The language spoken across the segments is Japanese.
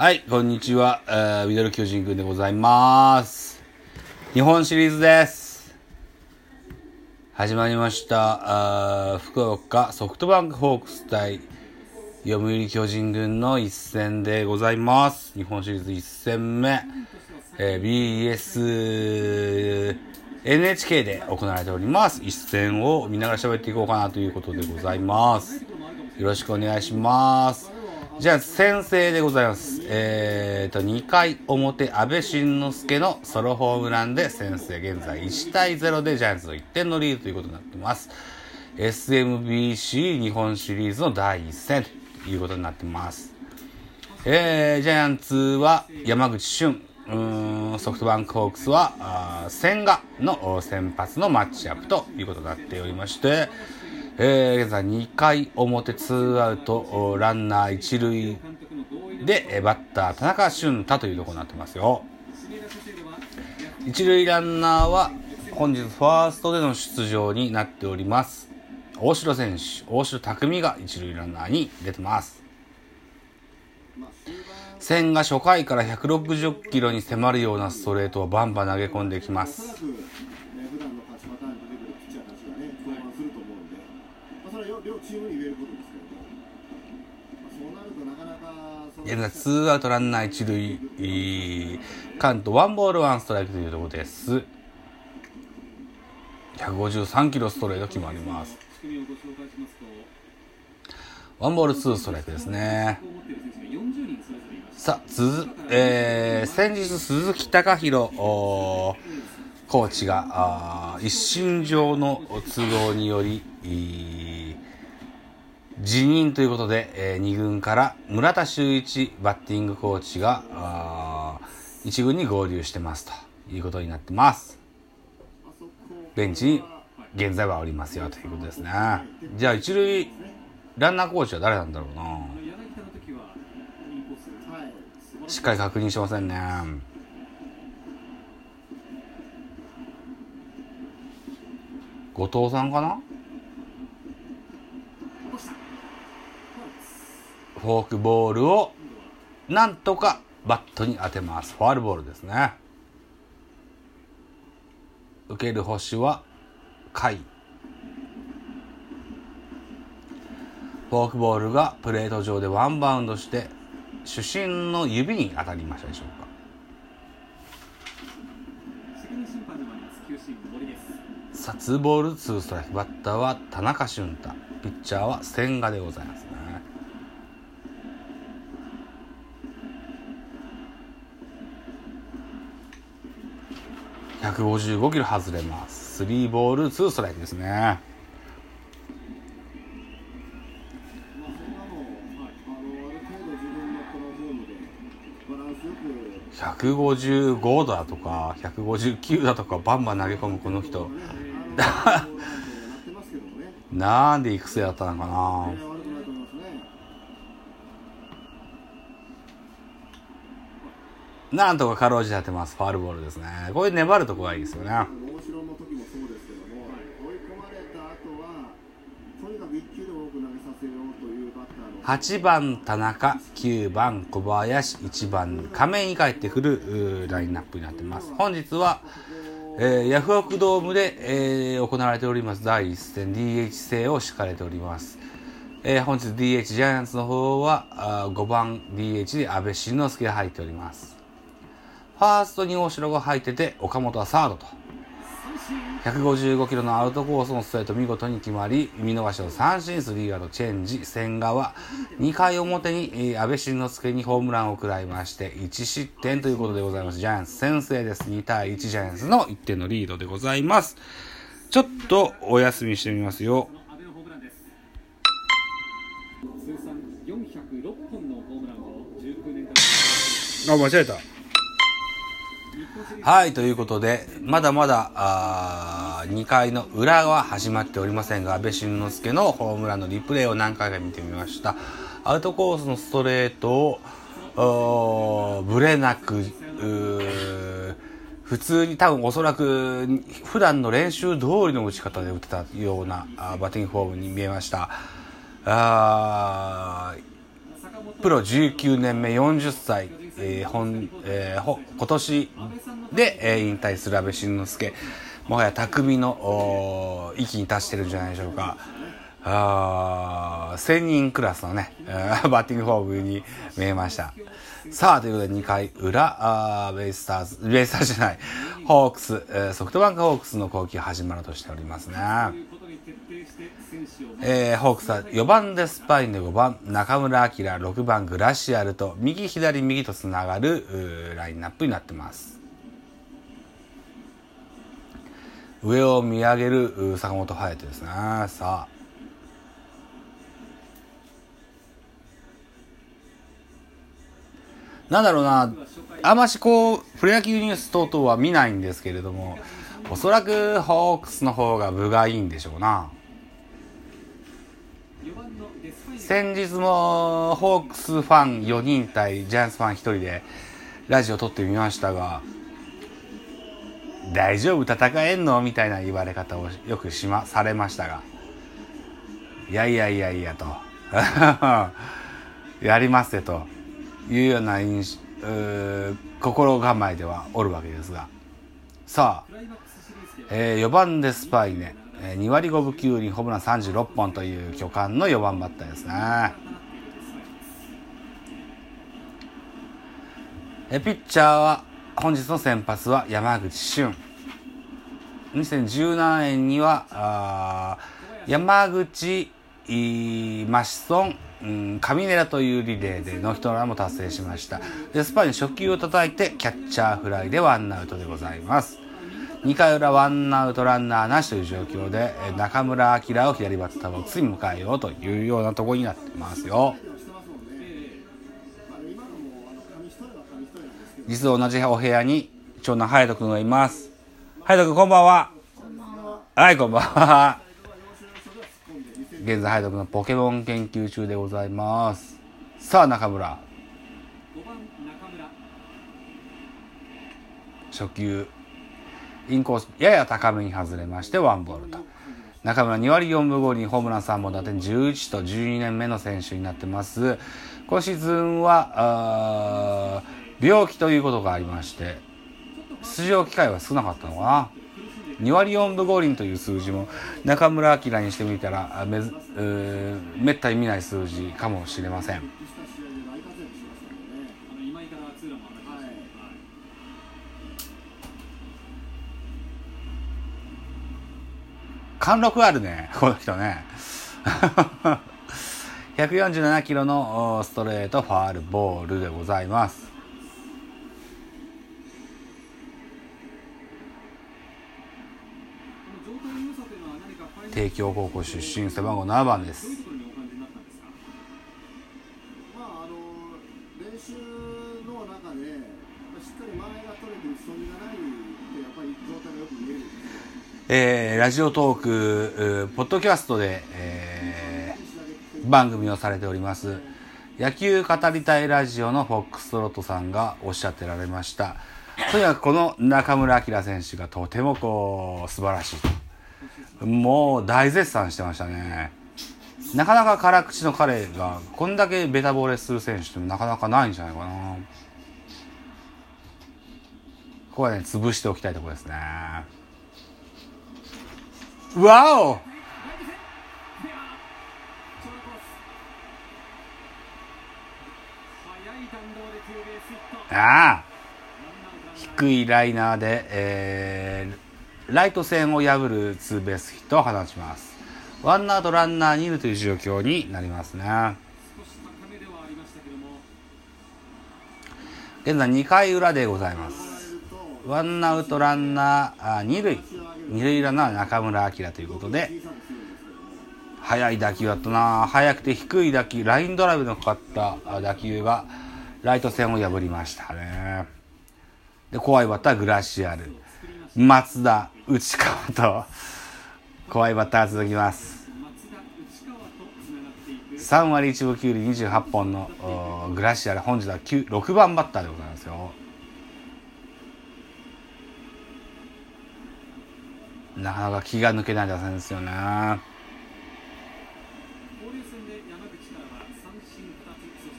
はい、こんにちは。えーミドル巨人くんでございます。日本シリーズです。始まりました。あ福岡ソフトバンクホークス対読売巨人軍の一戦でございます。日本シリーズ一戦目、えー BS NHK で行われております。一戦を見ながら喋っていこうかなということでございます。よろしくお願いします。じゃあ、先制でございます。えーと、2回表、安倍晋之助のソロホームランで先制、現在1対0でジャイアンツの1点のリードということになってます。SMBC 日本シリーズの第1戦ということになってます。えー、ジャイアンツは山口俊、うんソフトバンクホークスは、千賀の先発のマッチアップということになっておりまして、えー、現在2回表ツーアウト、ランナー1塁で、バッター田中俊太というところになってますよ。一塁ランナーは本日ファーストでの出場になっております。大城選手、大城匠が一塁ランナーに出てます。千が初回から160キロに迫るようなストレートをバンバン投げ込んできます。あ、それは両両チームに言えることですけども、まあ、そうなるとなかなか現在ツーアウトランナー一塁、えーカウントワンボールワンストライクというところです。153キロストレート決まります。ワンボールツーストライクですね。さあ、続、えー、先日鈴木貴弘コーチが、あー一身上の都合により、えー辞任ということで、え2軍から村田修一バッティングコーチが、あー一軍に合流してますということになってます。ベンチに現在はおりますよということですね。じゃあ一塁ランナーコーチは誰なんだろうな。しっかり確認しませんね。後藤さんかな？フォークボールをなんとかバットに当てます。ファールボールですね。受ける星は甲斐。フォークボールがプレート上でワンバウンドして主審の指に当たりましたでしょうか。さあ、ツーボール、ツーストライク。バッターは田中俊太。ピッチャーは千賀でございますね。155キロ外れます。スリーボール、ツーストライクですね。まあ、155だとか、159だとか、バンバン投げ込むこの人。なんで育成だったのかないや悪くないと思いますね。なんとかかろうじて当てます。ファールボールですね。こういう粘るとこがいいですよね。大城の時もそうですけども、追い込まれた後は、とにかく1球で多く投げさせようというバッターの8番田中、9番小林、1番亀井に帰ってくるラインナップになってます。本日は、えーヤフオクドームで、えー行われております第一戦 DH 制を敷かれております。えー本日 DH ジャイアンツの方はあ5番 DH で安倍晋之助が入っております。ファーストに大城が入ってて岡本はサードと。155キロのアウトコースのストレート見事に決まり、見逃しの三振、スリーアウトチェンジ、千賀は2回表に、えー安倍晋之助にホームランを食らいまして、1失点ということでございます。ジャイアンツ先制です。2対1ジャイアンツの1点のリードでございます。ちょっとお休みしてみますよ。阿部のホームランです。通算406本のホームランを19年間あ、間違えた。はい、ということで、まだまだ、あ2回の裏は始まっておりませんが、安倍晋之助のホームランのリプレイを何回か見てみました。アウトコースのストレートを、おーブレなく、普通に多分おそらく普段の練習通りの打ち方で打てたようなあバッティングフォームに見えました。あプロ19年目40歳、えー本えーほ今年で、えー引退する阿部慎之助もはや匠のお域に達してるんじゃないでしょうか。あ1000人クラスのね、バッティングフォームに見えました。さあということで2回裏あベイスターズベイスターズじゃないホークス、えーソフトバンクホークスの攻撃始まるとしておりますね。えーホークスは4番でスパインで5番中村晃6番グラシアルと右左右とつながるラインナップになってます。上を見上げる坂本勇人ですねさあ。なんだろうな。あましこうプロ野球ニュース等々は見ないんですけれどもおそらくホークスの方が分がいいんでしょうな。先日もホークスファン4人対ジャイアンツファン1人でラジオ撮ってみましたが大丈夫戦えんのみたいな言われ方をよくしまされましたがいやいやいやいやと やりますよというような印心構えではおるわけですが。さあえー4番でスパイネ、え2割5分9厘ホームラン36本という巨漢の4番バッターですね、えピッチャーは本日の先発は山口俊。2017年にはあ山口いーマシソン、うん、カミネラというリレーでノーヒットランも達成しました。でスパイに初球を叩いてキャッチャーフライでワンアウトでございます。2回裏ワンアウトランナーなしという状況でえー中村晃を左バッターボックスに迎えようというようなところになってますよ。実は同じお部屋に長男隼人君がいます。隼人君こんばんは。はいこんばんは。現在隼人君のポケモン研究中でございます。さあ中村。5番中村。初球インコースやや高めに外れましてワンボールと。中村2割4分5厘ホームラン3本打点11と12年目の選手になってます。今シーズンは病気ということがありまして出場機会は少なかったのかな。2割4分5厘という数字も中村晃にしてみたらめずうーめったに見ない数字かもしれませんした試合で大活躍しましたよねあの今井からツーランも放ちましたね貫禄あるねこの人ね。147キロのストレートファールボールでございます。帝京高校出身背番号7番です。まああの練習の中でしっかり前が取れて打ち損じがないってやっぱり状態がよく見える。んですよえーラジオトークポッドキャストで、えー番組をされております。野球語りたいラジオのフォックストロットさんがおっしゃってられました。とにかくこの中村晃選手がとてもこう素晴らしいと。もう大絶賛してましたね。なかなか辛口の彼がこんだけベタ惚れする選手ってなかなかないんじゃないかな。ここはね潰しておきたいところですね。わおああ。低いライナーで、えーライト線を破るツーベースヒットを放ちます。ワンアウトランナーにいるという状況になりますね。現在2回裏でございます。ワンアウトランナーあ二塁二塁ランナー中村晃ということで速い打球だったな。速くて低い打球ラインドライブのかかった打球がライト線を破りましたね。で怖いバッターグラシアル。松田内川と怖いバッター続きます。3割1分9厘28本のグラシアル本日は6番バッターでございますよ。なかなか気が抜けない打線ですよね。交流戦で山口からは三振2つそ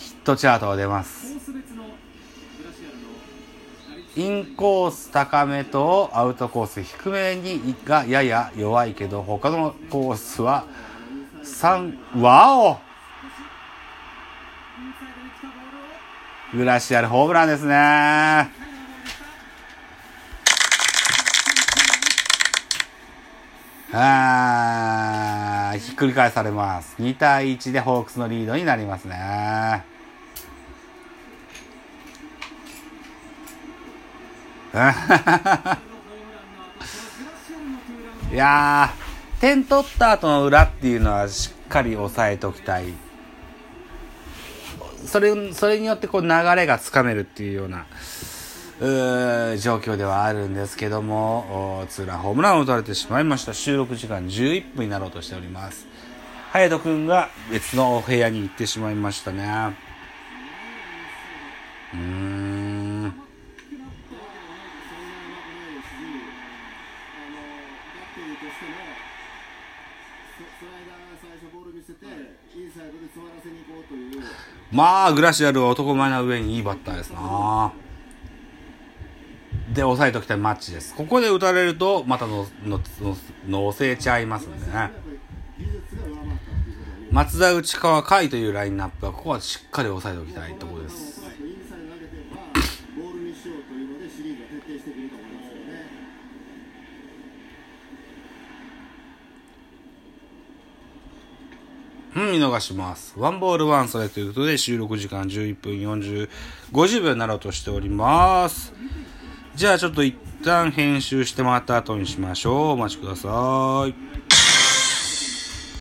してトチャートが出ます。インコース高めとアウトコース低めにがやや弱いけど他のコースは3ワオ！インサイドに来たボールをグラシアルホームランですね最後のボールでしたあーひっくり返されます。2対1でホークスのリードになりますね。いや点取った後の裏っていうのはしっかり抑えておきたい。それそれによってこう流れがつかめるっていうような。状況ではあるんですけどもおツーランホームランを打たれてしまいました。収録時間11分になろうとしております。隼人君が別のお部屋に行ってしまいましたね。うーん。まあグラシアルは男前な上にいいバッターですなで抑えておきたいマッチですここで打たれるとまたののの乗せちゃいますんでね松田内川甲斐というラインナップはここはしっかり抑えておきたいところですう。ん、見逃します。ワンボールワンストライクということで、収録時間11分40、50秒になろうとしております。じゃあちょっと一旦編集してもらった後にしましょう。お待ちください。